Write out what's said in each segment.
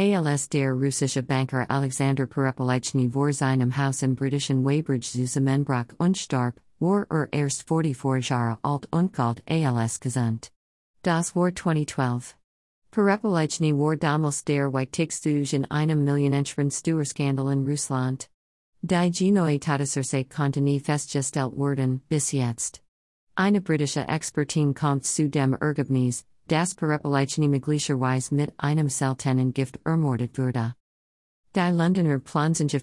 ALS der russische Banker Alexander Perepelechny vor seinem Haus im britischen Weybridge zu zusammenbrach und starb, war er erst 44 Jahre alt und galt ALS gesund. Das war 2012. Perepelechny war damals der wichtigste in einem millionenschweren Steuerskandal in Russland. Die Genoe Todesursache konnte nie festgestellt werden, bis jetzt. Eine britische Expertin kommt zu dem Ergebnis, das Perepelechny möglicherweise mit einem seltenen Gift ermordet wurde. Die Londoner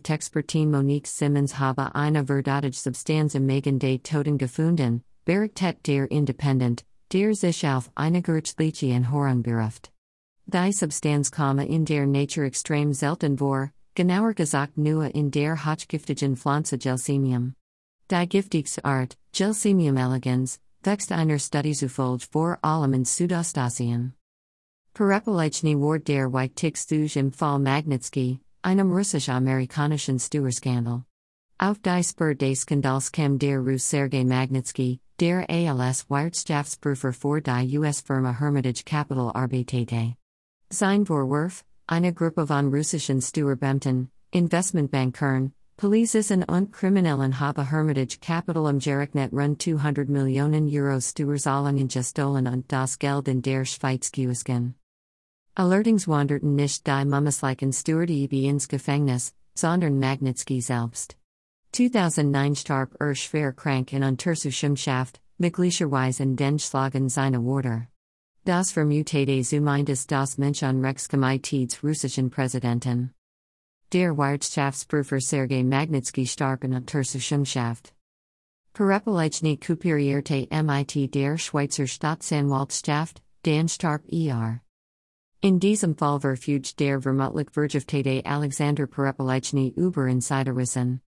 Expertin Monique Simmonds habe eine verdadtige Substanz im Magen des Toten gefunden, berichtet der Independent, der sich auf eine Gerichtsliche Horung beruft. Die Substanz komme in der Nature extrem selten vor, genauer gesagt nur in der hochgiftigen Pflanze Gelsemium. Die giftigste Art, Gelsemium elegans, wächst einer Studiezufolge vor allem in Südostasien. Perepelechny war der wichtigste im Fall Magnitsky, einem russisch-amerikanischen Steuerskandal. Auf die Spur des Skandals kam der Russ Sergei Magnitsky, der ALS Wirtschaftsprüfer vor die US-Firma Hermitage Capital arbeitete. Sein Vorwurf, eine Gruppe von russischen Steuerbeamten, Investmentbankern, Polizisten und Kriminellen habe Hermitage Capital im Gerechnet rund 200 Millionen Euro Steuerzahlungen gestohlen und das Geld in der Schweiz geusgen. Allerdings wanderten nicht die Mummisleichen Stewardie ins Gefängnis, sondern Magnitsky selbst. 2009 starb er schwer krank in Untersuchungshaft, möglicherweise in den Schlagen seiner Wörter. Das Vermutate zumindest das Mensch an Menschenrechtskomitees russischen Präsidenten. Der Wirtschaftsprüfer Sergei Magnitsky starb in Untersuchungshaft. Perepelechny Kupirierte MIT der Schweizer Staatsanwaltschaft, Dan starb er. In diesem Fall verfügt der vermutlich Vergiftate Alexander Perepelechny über Insiderwissen.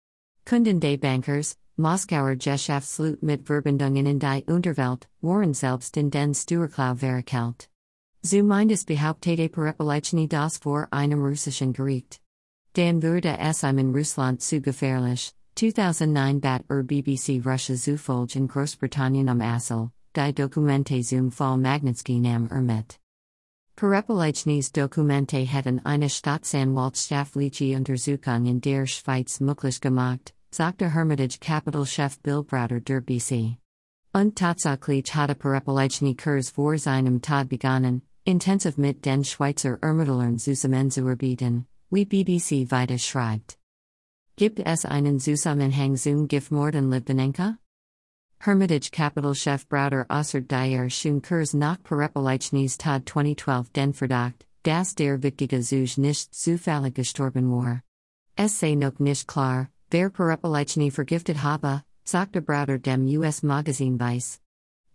Kunden des Bankers, Moskauer Geschäftsleute mit Verbindungen in die Unterwelt, waren selbst in den Steuerklau verkehlt. Zumindest behauptete Perepelechny das vor einem russischen Gericht. Dan wurde es ihm in zu gefährlich. 2009 bat er BBC Russia zufolge in Großbritannien am Assel, die Dokumente zum Fall Magnitsky nam er mit. Perepelechny's Dokumente hätten eine Staatsanwaltschaftliche Untersuchung in der Schweiz möglich gemacht, sagte Hermitage Capital Chef Bill Browder der BC. Und tatsächlich hatte Perepelechny Kurs vor seinem Tod begonnen, intensiv mit den Schweizer Ermittlern zusammenzuarbeiten, wie BBC weiter schreibt. Gibt es einen Zusammenhang zum Giftmorden Litvinenko? Hermitage Capital Chef Browder äußert die schon Kurs nach Perepelechny's Tod 2012 den Verdacht, dass der wichtige Zug nicht zufällig gestorben war. Es sei noch nicht klar, Wer Perepelechny vergiftet habe, sagte Browder dem US-Magazin Vice.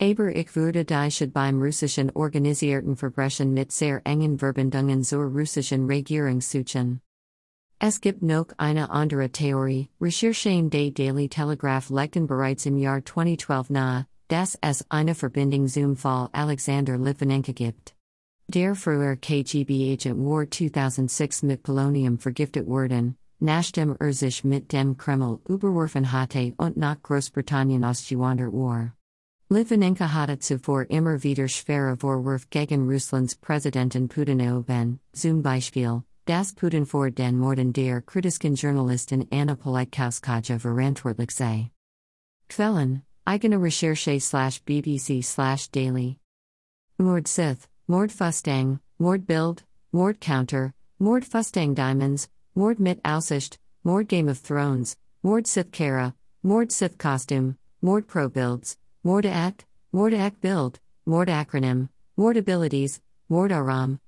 Aber ich würde die Schuld beim russischen organisierten Verbrechen mit sehr engen Verbindungen zur russischen Regierung suchen. Es gibt noch eine andere Theorie, Recherchen des Daily Telegraph legten bereits im Jahr 2012 nahe, dass es eine Verbindung zum Fall Alexander Litvinenko gibt. Der frühere KGB-Agent war 2006 mit Polonium vergiftet worden, Nachdem er sich mit dem Kreml überworfen hatte und nach Großbritannien ausgewandert war. Litvinenko hatte zuvor immer wieder schwere Vorwürfe gegen Russlands Präsidenten Putin erhoben, zum Beispiel, dass Putin vor den Morden der kritischen Journalistin Anna Politkowskaja verantwortlich sei. Quellen, eigene Recherche slash BBC slash daily. Mord Sith, Mord Fustang, Mord Bild, Mord Counter, Mord Fustang Diamonds, Mord mit Aussicht, Mord Game of Thrones, Mord Sith Cara, Mord Sith Costume, Mord Pro Builds, Mord Act, Mord Act Build, Mord Acronym, Mord Abilities, Mord Aram,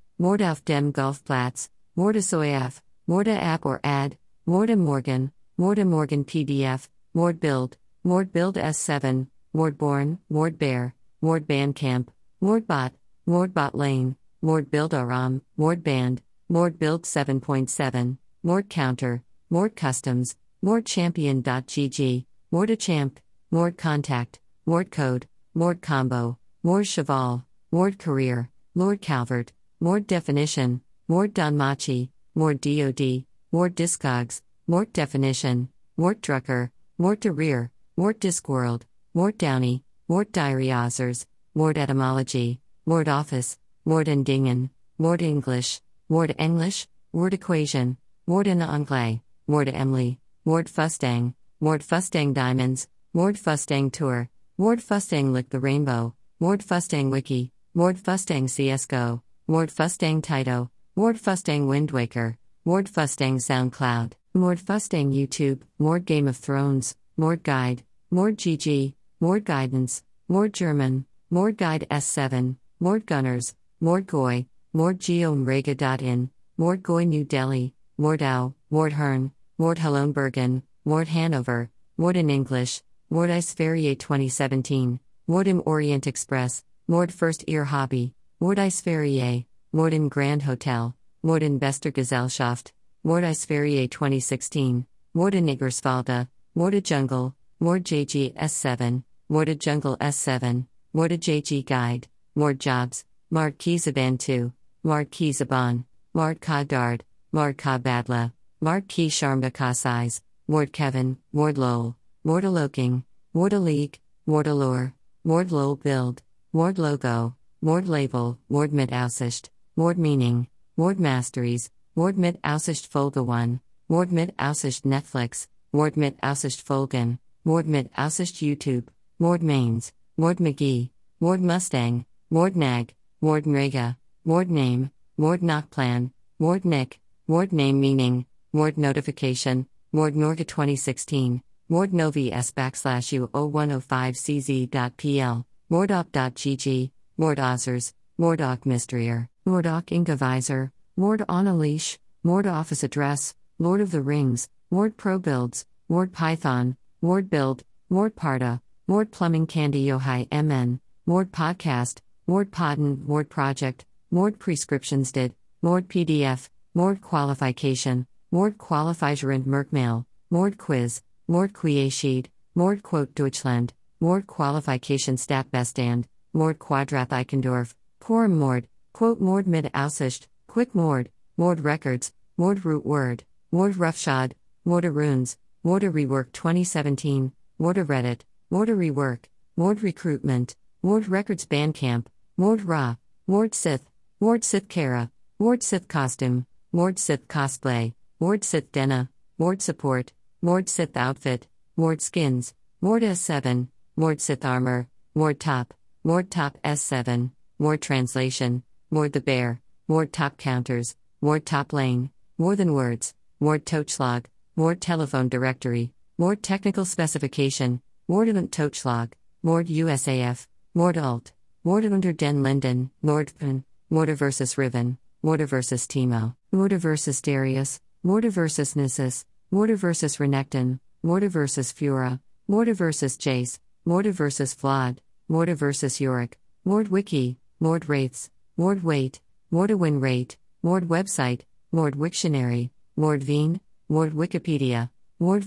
auf dem Golfplatz, Mord Soyaf, Mord App or Ad, Mord Morgan, Mord Morgan PDF, Mord Build, Mord Build S7, Mord Born, Mord Bear, Mord Bandcamp, Mord Bot, Mord Bot Lane, Mord Build Aram, Mord Band, Mord Build 7.7. Mord Counter, Mord Customs, MordChampion.gg, Mordachamp, Mord Contact, Mord Code, Mord Combo, Mord Cheval, Mord Career, Lord Calvert, Mord Definition, Mord Donmachi, Mord DOD, Mord Discogs, Mort Definition, Mort Drucker, Mort de Rear, Mort Discworld, Mort Downey, Mort Diary Ozers, Mort Etymology, Mort Office, Mort Endingen, Mort English, Mort English, word equation, word in anglais, word Emily, word Fustang, word Fustang Diamonds, word Fustang Tour, word Fustang Lick the Rainbow, word Fustang Wiki, word Fustang CSGO, word Fustang Taito, word Fustang Wind Waker, word Fustang SoundCloud, word Fustang YouTube, word Game of Thrones, word Guide, word GG, word Guidance, word German, word Guide S7, word Gunners, word Goy, word Geomrega.in, word Goy New Delhi, Mordau, Ward Hern, Ward Halonbergen, Ward Hanover, Ward in English, Ward Ice Ferrier 2017, Ward im Orient Express, Ward First Ear Hobby, Ward Ice Ferrier, Ward in Grand Hotel, Ward in Bester Gesellschaft, Ward Ice Ferrier 2016, Ward in Iggersvalde, Ward Jungle, Ward JG S7, Ward Jungle S7, Ward JG Guide, Ward Jobs, Mart Kizaban 2, Mart Kizaban, Mart Kagdard, Mart Kabadla, Mart Ki Sharmda Kasais, Ward Kevin, Ward Lowell, Ward Aloking, Ward League, Ward Allure, Ward Lowell Build, Ward Logo, Ward Label, Ward Mit Aussicht, Ward Meaning, Ward Masteries, Ward Mit Aussicht Folge 1, Ward Mit Aussicht Netflix, Ward Mit Aussicht Folgen, Ward Mit Aussicht YouTube, Ward Mains, Ward McGee, Ward Mustang, Ward Nag, Ward Nrega, Ward Name, Knock Plan, Ward Nick, Ward Name Meaning, Ward Notification, Ward Norga 2016, Ward Novi S backslash U 0105cz.pl, Wardop.gg, Ward Ozers, Wardoc Mystrier, Wardoc Inga Visor, Ward On a Leash, mord Office Address, Lord of the Rings, Ward Pro Builds, Ward Python, Ward Build, Ward Parta, Ward Plumbing Candy Yohai MN, Ward Podcast, Ward Podden, Ward Project, Ward Prescriptions Did, Ward PDF, Ward Qualification, Ward Qualifigerend Merkmail, Ward Quiz, Ward Quierschied, Ward Quote Deutschland, Stat Bestand, Ward Quadrat Eichendorf, Quorum Mord, Quote Mord Mid Aussicht, Quick Mord, Mord Records, Mord Root Word, Mord Roughshod, Morda Runes, Morda Rework 2017, Morda Reddit, Morda Rework, Mord Recruitment, Mord Records Bandcamp, Mord Ra, Mord Sith, Mord Sith Kara, Mord Sith Costume, Mord Sith Cosplay, Mord Sith Dena, Mord Support, Mord Sith Outfit, Mord Skins, Mord S7, Mord Sith Armor, Mord Top, Mord Top S7, Mord Translation, Mord the Bear, Mord Top Counters, Mord Top Lane, More Than Words, Mord Tochlog, Mord Telephone Directory, Mord Technical Specification, Mordant Tochlog, Mord USAF, Mord Alt, Mord unter den Linden, Mordpen, Morda versus Riven, Morda versus Teemo, Morda versus Darius, Morda versus Nissus, Morda versus Renekton, Morda versus Fura, Morda versus Jayce, Morda versus Vlad, Morda versus Yorick, Mord Wiki, Mord Wraiths, Mord Wait, Morda Win Rate, Mord Website, Mord Wiktionary, Mord Veen, Mord Wikipedia, Mord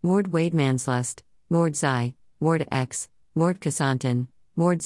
Mord Mord Zai, Mord X, Mord Mord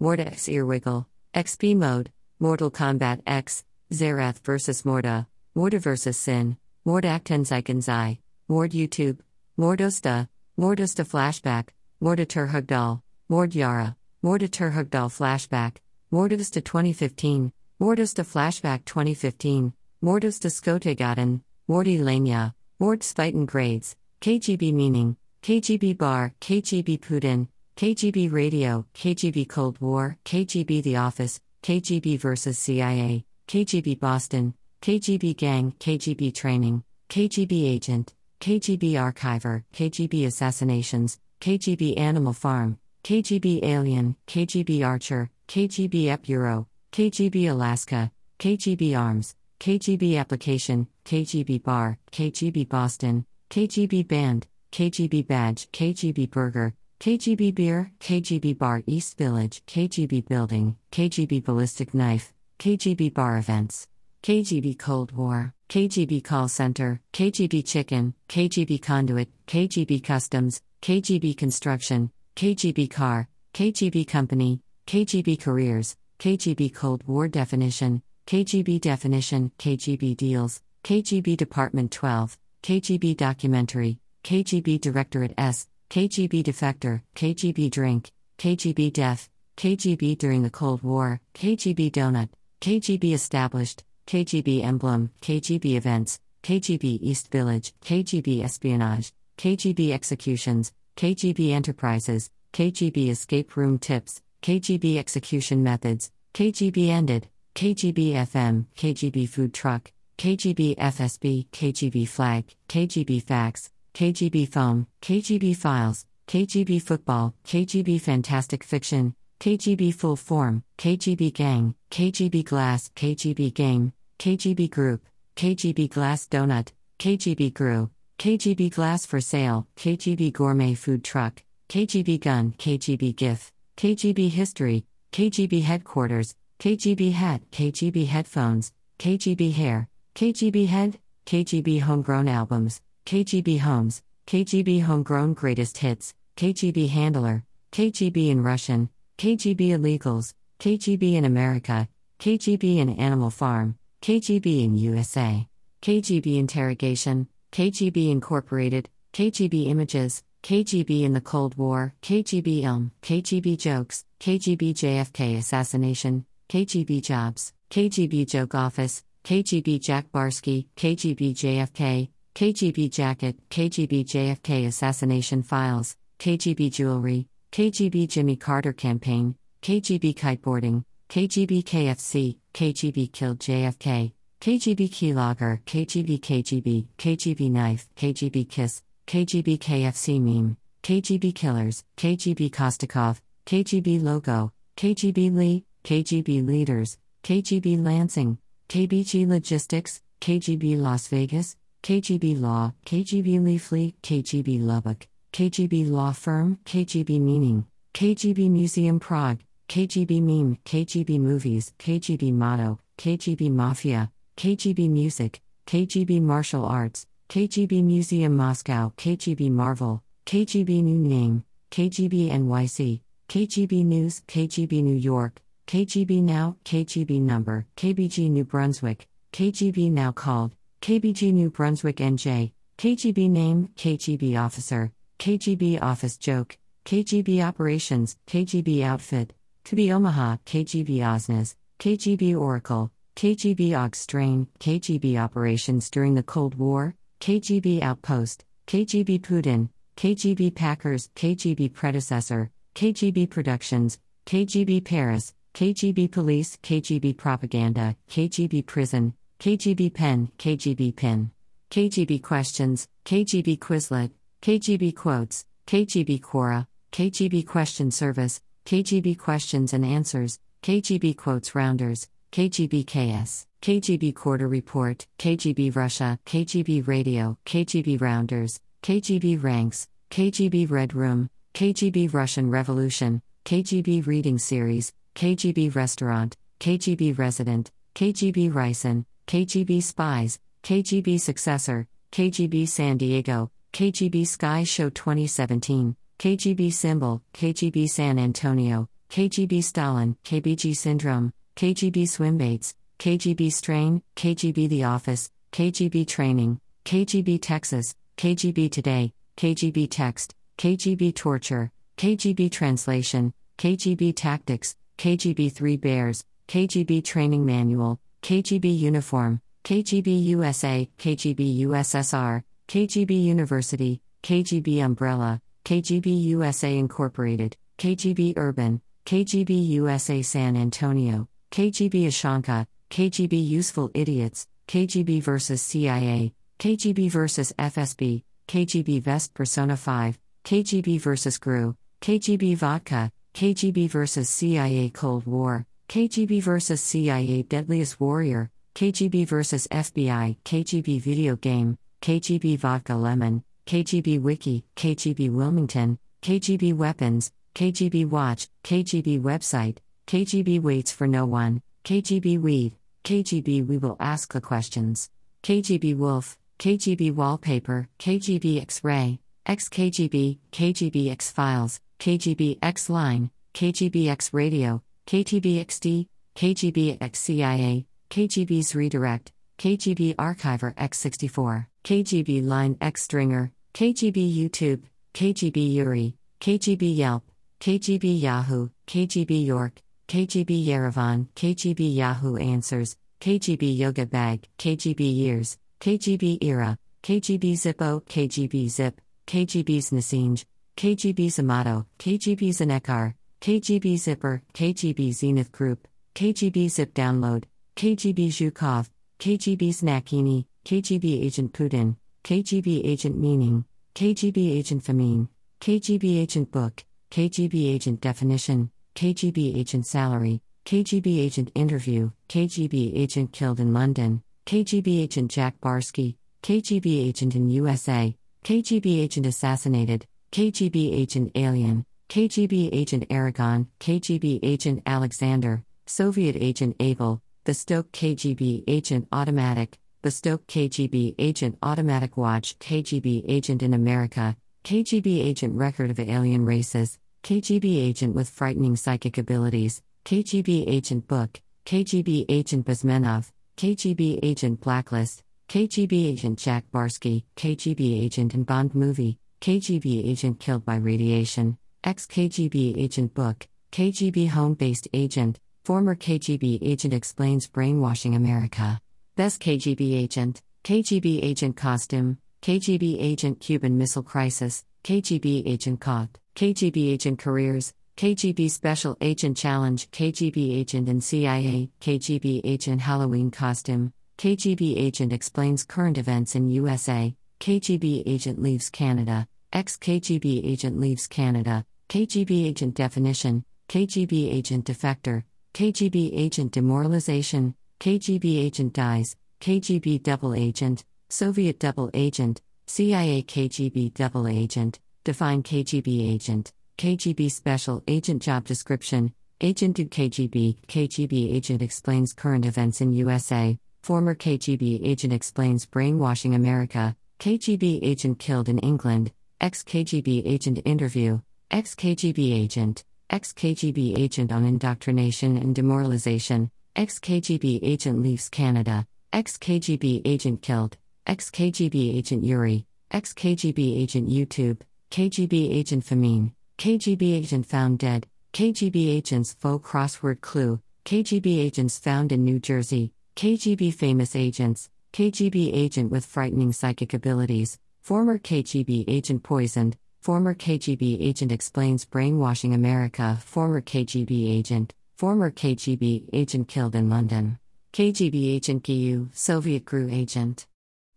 Mord X Earwiggle, XP Mode, Mortal Kombat X, Xerath vs Morda, Morda vs Sin, Mord Aktenzeichenzei, Mord YouTube, Mordosta, Mordosta Flashback, Morda Turhugdal, Mord Yara, Morda Turhugdal Flashback, Mordosta 2015, Mordosta Flashback 2015, Mordosta Skotegaden, Mordi Lenya, Mord Spiten Grades, KGB Meaning, KGB Bar, KGB Putin, KGB Radio, KGB Cold War, KGB The Office, KGB vs. CIA, KGB Boston, KGB Gang, KGB Training, KGB Agent, KGB Archiver, KGB Assassinations, KGB Animal Farm, KGB Alien, KGB Archer, KGB Ep Euro, KGB Alaska, KGB Arms, KGB Application, KGB Bar, KGB Boston, KGB Band, KGB Badge, KGB Burger, KGB Beer, KGB Bar East Village, KGB Building, KGB Ballistic Knife, KGB Bar Events, KGB Cold War, KGB Call Center, KGB Chicken, KGB Conduit, KGB Customs, KGB Construction, KGB Car, KGB Company, KGB Careers, KGB Cold War Definition, KGB Definition, KGB Deals, KGB Department 12, KGB Documentary, KGB Directorate S, KGB Defector, KGB Drink, KGB Def, KGB During the Cold War, KGB Donut, KGB Established, KGB Emblem, KGB Events, KGB East Village, KGB Espionage, KGB Executions, KGB Enterprises, KGB Escape Room Tips, KGB Execution Methods, KGB Ended, KGB FM, KGB Food Truck, KGB FSB, KGB Flag, KGB Fax, KGB Foam, KGB Files, KGB Football, KGB Fantastic Fiction, KGB Full Form, KGB Gang, KGB Glass, KGB Game, KGB Group, KGB Glass Donut, KGB Grew, KGB Glass for Sale, KGB Gourmet Food Truck, KGB Gun, KGB GIF, KGB History, KGB Headquarters, KGB Hat, KGB Headphones, KGB Hair, KGB Head, KGB Homegrown Albums, KGB Homes, KGB Homegrown Greatest Hits, KGB Handler, KGB in Russian, KGB Illegals, KGB in America, KGB in Animal Farm, KGB in USA, KGB Interrogation, KGB Incorporated, KGB Images, KGB in the Cold War, KGB KGB Jokes, KGB JFK Assassination, KGB Jobs, KGB Joke Office, KGB Jack Barsky, KGB JFK, KGB Jacket, KGB JFK Assassination Files, KGB Jewelry, KGB Jimmy Carter Campaign, KGB Kiteboarding, KGB KFC, KGB Killed JFK, KGB Keylogger, KGB KGB, KGB Knife, KGB Kiss, KGB KFC Meme, KGB Killers, KGB Kostikov, KGB Logo, KGB Lee, KGB Leaders, KGB Lansing, KBG Logistics, KGB Las Vegas, KGB Law, KGB Leafly, KGB Lubbock, KGB Law Firm, KGB Meaning, KGB Museum Prague, KGB Meme, KGB Movies, KGB Motto, KGB Mafia, KGB Music, KGB Martial Arts, KGB Museum Moscow, KGB Marvel, KGB New Name, KGB NYC, KGB News, KGB New York, KGB Now, KGB Number, KBG New Brunswick, KGB Now Called, KBG New Brunswick NJ, KGB Name, KGB Officer, KGB Office Joke, KGB Operations, KGB Outfit, KGB Omaha, KGB Osnes, KGB Oracle, KGB Og Strain, KGB Operations during the Cold War, KGB Outpost, KGB Putin, KGB Packers, KGB Predecessor, KGB Productions, KGB Paris, KGB Police, KGB Propaganda, KGB Prison, KGB Pen, KGB Pin, KGB Questions, KGB Quizlet, KGB Quotes, KGB Quora, KGB Question Service, KGB Questions and Answers, KGB Quotes Rounders, KGB KS, KGB Quarter Report, KGB Russia, KGB Radio, KGB Rounders, KGB Ranks, KGB Red Room, KGB Russian Revolution, KGB Reading Series, KGB Restaurant, KGB Resident, KGB Ryson, KGB Spies, KGB Successor, KGB San Diego, KGB Sky Show 2017, KGB Symbol, KGB San Antonio, KGB Stalin, KBG Syndrome, KGB Swimbaits, KGB Strain, KGB The Office, KGB Training, KGB Texas, KGB Today, KGB Text, KGB Torture, KGB Translation, KGB Tactics, KGB Three Bears, KGB Training Manual, KGB Uniform, KGB USA, KGB USSR, KGB University, KGB Umbrella, KGB USA Incorporated, KGB Urban, KGB USA San Antonio, KGB Ashanka, KGB Useful Idiots, KGB vs. CIA, KGB vs. FSB, KGB Vest Persona 5, KGB vs. GRU, KGB Vodka, KGB vs. CIA Cold War, KGB vs. CIA Deadliest Warrior, KGB vs. FBI, KGB Video Game, KGB Vodka Lemon, KGB Wiki, KGB Wilmington, KGB Weapons, KGB Watch, KGB Website, KGB Waits for No One, KGB Weed, KGB We Will Ask the Questions, KGB Wolf, KGB Wallpaper, KGB X Ray, XKGB, KGB X Files, KGB X Line, KGB X Radio, KTB XD, KGB X CIA, KGB's Redirect, KGB Archiver X64, KGB Line X Stringer, KGB YouTube, KGB Yuri, KGB Yelp, KGB Yahoo, KGB York, KGB Yerevan, KGB Yahoo Answers, KGB Yoga Bag, KGB Years, KGB Era, KGB Zippo, KGB Zip, KGB Znasinj, KGB Zamato, KGB Zanekar, KGB Zipper, KGB Zenith Group, KGB Zip Download, KGB Zhukov, KGB Znakini, KGB Agent Putin, KGB Agent Meaning, KGB Agent Famine, KGB Agent Book, KGB Agent Definition, KGB Agent Salary, KGB Agent Interview, KGB Agent Killed in London, KGB Agent Jack Barsky, KGB Agent in USA, KGB Agent Assassinated, KGB Agent Alien, KGB Agent Aragon, KGB Agent Alexander, Soviet Agent Abel, the Stoke KGB Agent Automatic, the KGB Agent Automatic Watch, KGB Agent in America, KGB Agent Record of Alien Races, KGB Agent with Frightening Psychic Abilities, KGB Agent Book, KGB Agent Bezmenov, KGB Agent Blacklist, KGB Agent Jack Barsky, KGB Agent in Bond Movie, KGB Agent Killed by Radiation, ex KGB Agent Book, KGB Home Based Agent, former KGB Agent Explains Brainwashing America. Best KGB Agent, KGB Agent Costume, KGB Agent Cuban Missile Crisis, KGB Agent Caught, KGB Agent Careers, KGB Special Agent Challenge, KGB Agent in CIA, KGB Agent Halloween Costume, KGB Agent Explains Current Events in USA, KGB Agent Leaves Canada, ex KGB Agent Leaves Canada, KGB Agent Definition, KGB Agent Defector, KGB Agent Demoralization, KGB Agent Dies, KGB Double Agent, Soviet Double Agent, CIA KGB Double Agent, Define KGB Agent, KGB Special Agent Job Description, Agent to KGB, KGB Agent Explains Current Events in USA, Former KGB Agent Explains Brainwashing America, KGB Agent Killed in England, ex KGB Agent Interview, ex KGB Agent, ex KGB Agent on Indoctrination and Demoralization, ex KGB Agent Leaves Canada, ex KGB Agent Killed, ex KGB Agent Yuri, ex KGB Agent YouTube, KGB Agent Famine, KGB Agent Found Dead, KGB Agents Faux Crossword Clue, KGB Agents Found in New Jersey, KGB Famous Agents, KGB Agent with Frightening Psychic Abilities, former KGB Agent Poisoned, former KGB Agent Explains Brainwashing America, former KGB Agent, former KGB Agent Killed in London, KGB Agent GU, Soviet GRU Agent,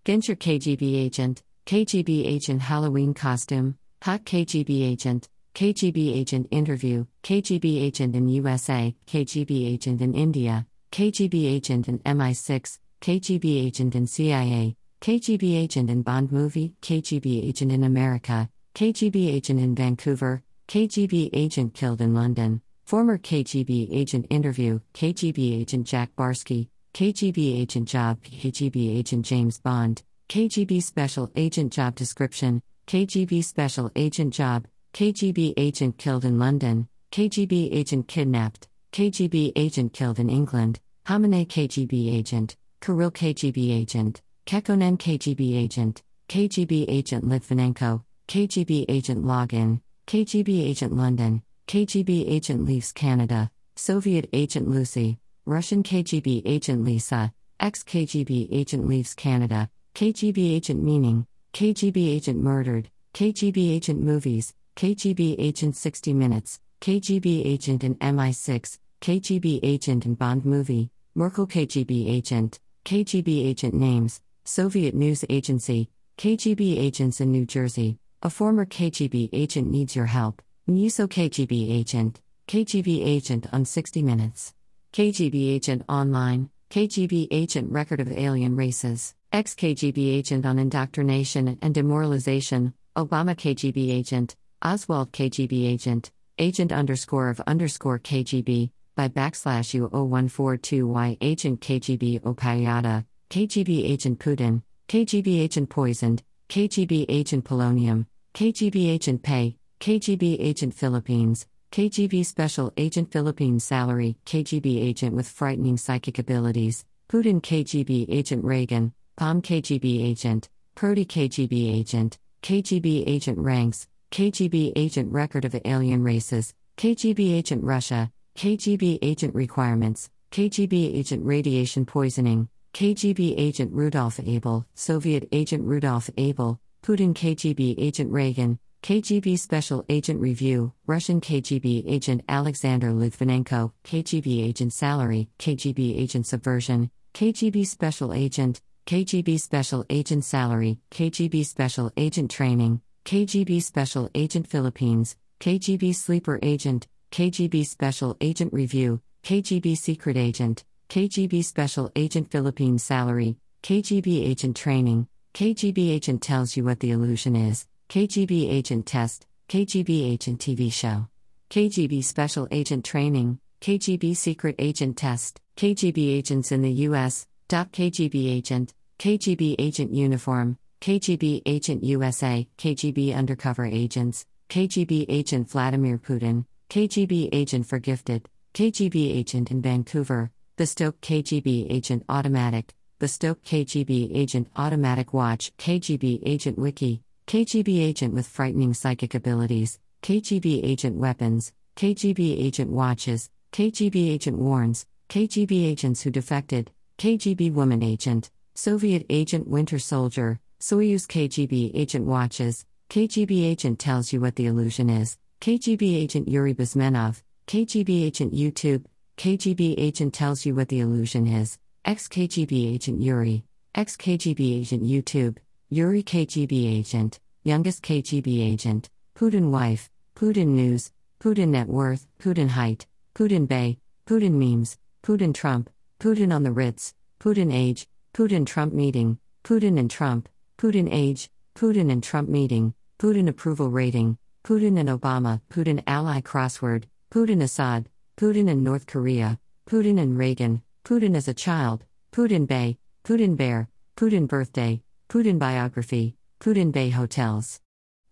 Genscher KGB Agent, KGB Agent Halloween Costume, Hot KGB Agent, KGB Agent Interview, KGB Agent in USA, KGB Agent in India, KGB Agent in MI6, KGB Agent in CIA, KGB Agent in Bond Movie, KGB Agent in America, KGB Agent in Vancouver, KGB Agent Killed in London, former KGB Agent Interview, KGB Agent Jack Barsky, KGB Agent Job, KGB Agent James Bond, KGB Special Agent Job Description, KGB Special Agent Job, KGB Agent Killed in London, KGB Agent Kidnapped, KGB Agent Killed in England, Khamenei KGB Agent, Kirill KGB Agent, Kekkonen KGB Agent, KGB Agent Litvinenko, KGB Agent Login, KGB Agent London, KGB Agent Leaves Canada, Soviet Agent Lucy, Russian KGB Agent Lisa, ex KGB Agent Leaves Canada, KGB Agent Meaning, KGB Agent Murdered, KGB Agent Movies, KGB Agent 60 Minutes, KGB Agent in MI6, KGB Agent in Bond Movie, Merkel KGB Agent, KGB Agent Names, Soviet News Agency, KGB Agents in New Jersey, a former KGB agent needs your help, NUSO KGB Agent, KGB Agent on 60 Minutes, KGB Agent Online, KGB Agent Record of Alien Races, ex KGB Agent on Indoctrination and Demoralization, Obama KGB Agent, Oswald KGB Agent, Agent underscore of underscore KGB, by backslash U0142Y Agent KGB Opayata, KGB Agent Putin, KGB Agent Poisoned, KGB Agent Polonium, KGB Agent Pay, KGB Agent Philippines, KGB Special Agent Philippines Salary, KGB Agent with Frightening Psychic Abilities, Putin KGB Agent Reagan, POM KGB Agent, Prodi KGB Agent, KGB Agent Ranks, KGB Agent Record of Alien Races, KGB Agent Russia, KGB Agent Requirements, KGB agent radiation poisoning, KGB agent Rudolf Abel, Soviet agent Rudolf Abel, Putin KGB agent Reagan, KGB Special Agent Review, Russian KGB Agent Alexander Litvinenko, KGB Agent Salary, KGB Agent Subversion, KGB Special Agent, KGB Special Agent Salary, KGB Special Agent Training, KGB Special Agent Philippines, KGB Sleeper Agent, KGB Special Agent Review, KGB Secret Agent, KGB Special Agent Philippines Salary, KGB Agent Training, KGB Agent Tells You What the Illusion Is, KGB Agent Test, KGB Agent TV Show, KGB Special Agent Training, KGB Secret Agent Test, KGB Agents in the U.S., KGB Agent, KGB Agent Uniform, KGB Agent USA, KGB Undercover Agents, KGB Agent Vladimir Putin, KGB Agent for Gifted, KGB Agent in Vancouver, the Stoke KGB Agent Automatic, the Stoke KGB Agent Automatic Watch, KGB Agent Wiki, KGB Agent with frightening psychic abilities, KGB Agent Weapons, KGB Agent Watches, KGB Agent Warns, KGB Agents Who Defected, KGB Woman Agent, Soviet Agent Winter Soldier, Soyuz KGB Agent Watches, KGB Agent Tells You What the Illusion Is, KGB Agent Yuri Bezmenov, KGB Agent YouTube, KGB Agent Tells You What the Illusion Is, ex KGB Agent Yuri, ex KGB Agent YouTube, Yuri KGB Agent, youngest KGB Agent, Putin Wife, Putin News, Putin Net Worth, Putin Height, Putin Bay, Putin Memes, Putin Trump, Putin on the Ritz, Putin Age, Putin Trump Meeting, Putin and Trump, Putin Age, Putin and Trump Meeting, Putin Approval Rating, Putin and Obama, Putin Ally Crossword, Putin Assad, Putin and North Korea, Putin and Reagan, Putin as a child, Putin Bay, Putin Bear, Putin Birthday, Putin Biography, Putin Bay Hotels.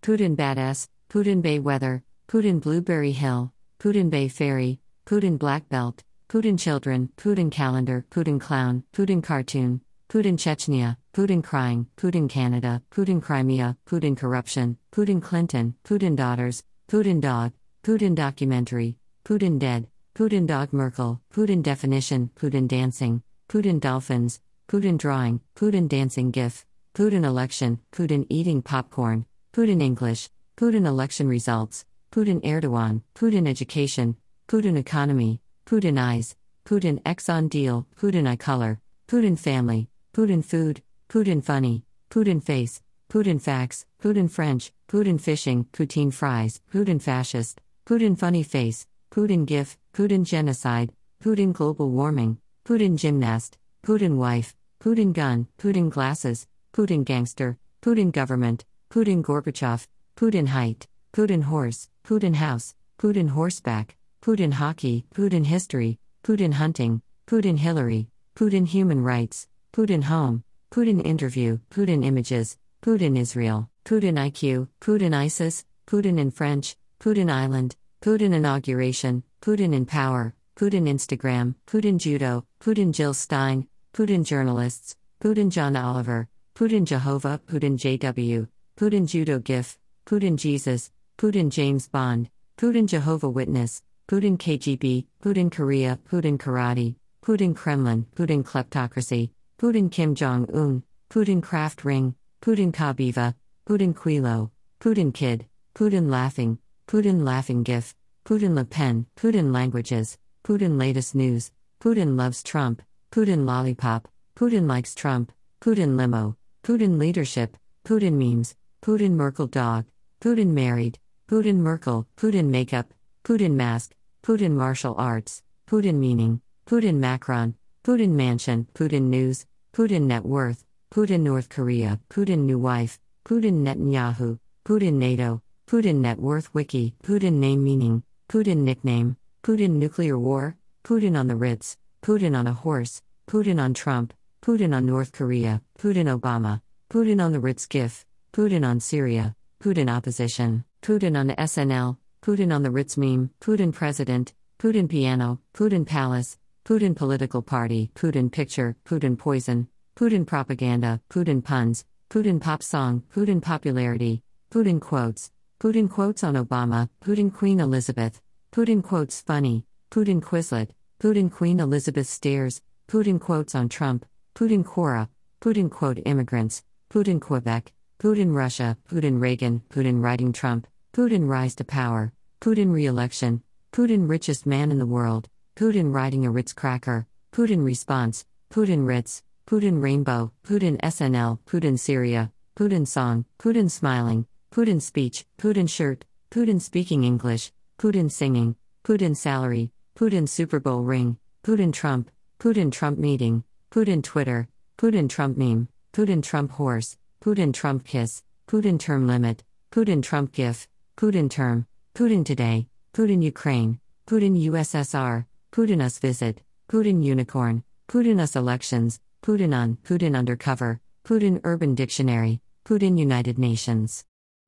Putin Badass, Putin Bay Weather, Putin Blueberry Hill, Putin Bay Ferry, Putin Black Belt, Putin Children, Putin Calendar, Putin Clown, Putin Cartoon, Putin Chechnya, Putin Crying, Putin Canada, Putin Crimea, Putin Corruption, Putin Clinton, Putin Daughters, Putin Dog, Putin Documentary, Putin Dead, Putin Dog Merkel, Putin Definition, Putin Dancing, Putin Dolphins, Putin Drawing, Putin Dancing GIF, Putin Election, Putin Eating Popcorn, Putin English, Putin Election Results, Putin Erdogan, Putin Education, Putin Economy, Putin Eyes, Putin Exxon Deal, Putin Eye Color, Putin Family, Putin food, Putin funny, Putin face, Putin facts, Putin French, Putin fishing, Putin fries, Putin fascist, Putin funny face, Putin gif, Putin genocide, Putin global warming, Putin gymnast, Putin wife, Putin gun, Putin glasses, Putin gangster, Putin government, Putin Gorbachev, Putin height, Putin horse, Putin house, Putin horseback, Putin hockey, Putin history, Putin hunting, Putin Hillary, Putin Human Rights, Putin Home, Putin Interview, Putin Images, Putin Israel, Putin IQ, Putin ISIS, Putin in French, Putin Island, Putin Inauguration, Putin in Power, Putin Instagram, Putin Judo, Putin Jill Stein, Putin Journalists, Putin John Oliver, Putin Jehovah, Putin JW, Putin Judo GIF, Putin Jesus, Putin James Bond, Putin Jehovah Witness, Putin KGB, Putin Korea, Putin Karate, Putin Kremlin, Putin Kleptocracy, Putin Kim Jong un, Putin Kraft Ring, Putin Kabaeva, Putin Quilo, Putin Kid, Putin Laughing, Putin Laughing GIF, Putin Le Pen, Putin Languages, Putin Latest News, Putin Loves Trump, Putin Lollipop, Putin Likes Trump, Putin Limo, Putin Leadership, Putin Memes, Putin Merkel Dog, Putin Married, Putin Merkel, Putin Makeup, Putin Mask, Putin Martial Arts, Putin Meaning, Putin Macron, Putin Mansion, Putin News, Putin Net Worth, Putin North Korea, Putin New Wife, Putin Netanyahu, Putin NATO, Putin Net Worth Wiki, Putin Name Meaning, Putin Nickname, Putin Nuclear War, Putin on the Ritz, Putin on a Horse, Putin on Trump, Putin on North Korea, Putin Obama, Putin on the Ritz GIF, Putin on Syria, Putin Opposition, Putin on SNL, Putin on the Ritz meme, Putin President, Putin Piano, Putin Palace, Putin Political Party, Putin Picture, Putin Poison, Putin Propaganda, Putin Puns, Putin Pop Song, Putin Popularity, Putin Quotes, Putin Quotes on Obama, Putin Queen Elizabeth, Putin Quotes Funny, Putin Quizlet, Putin Queen Elizabeth stares, Putin quotes on Trump, Putin Quora, Putin quote immigrants, Putin Quebec, Putin Russia, Putin Reagan, Putin writing Trump, Putin rise to power, Putin re election, Putin richest man in the world, Putin riding a Ritz cracker, Putin response, Putin Ritz, Putin rainbow, Putin SNL, Putin Syria, Putin song, Putin smiling, Putin speech, Putin shirt, Putin speaking English, Putin singing, Putin salary, Putin Super Bowl ring, Putin Trump, Putin Trump meeting, Putin Twitter, Putin Trump meme, Putin Trump horse, Putin Trump kiss, Putin term limit, Putin Trump gif, Putin term, Putin today, Putin Ukraine, Putin USSR, Putin us visit, Putin unicorn, Putin us elections, Putin on, Putin undercover, Putin urban dictionary, Putin United Nations.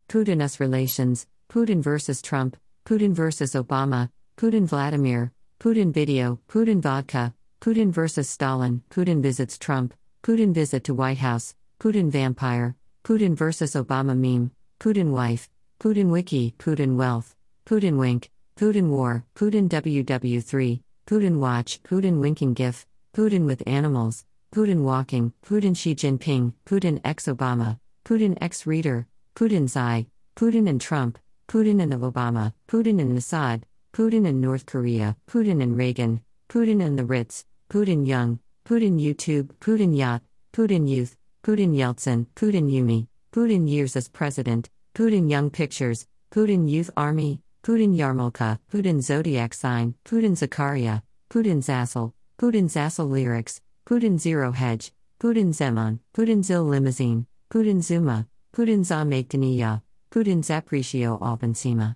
Putin us relations, Putin versus Trump, Putin versus Obama, Putin Vladimir, Putin video, Putin vodka, Putin vs. Stalin, Putin visits Trump, Putin visit to White House, Putin vampire, Putin vs. Obama meme, Putin wife, Putin wiki, Putin wealth, Putin wink, Putin war, Putin WW3, Putin watch, Putin winking gif, Putin with animals, Putin walking, Putin Xi Jinping, Putin ex Obama, Putin ex reader, Putin Xi, Putin and Trump, Putin and Obama, Putin and Assad, Putin and North Korea, Putin and Reagan, Putin and the Ritz, Putin Young, Putin YouTube, Putin Yacht, Putin Youth, Putin Yeltsin, Putin Yumi, Putin Years as President, Putin Young Pictures, Putin Youth Army, Putin Yarmulka, Putin Zodiac Sign, Putin Zakaria, Putin Zassel, Putin Zassel Lyrics, Putin Zero Hedge, Putin Zeman, Putin Zil Limousine, Putin Zuma, Putin Za Putin Zapricio Albensima.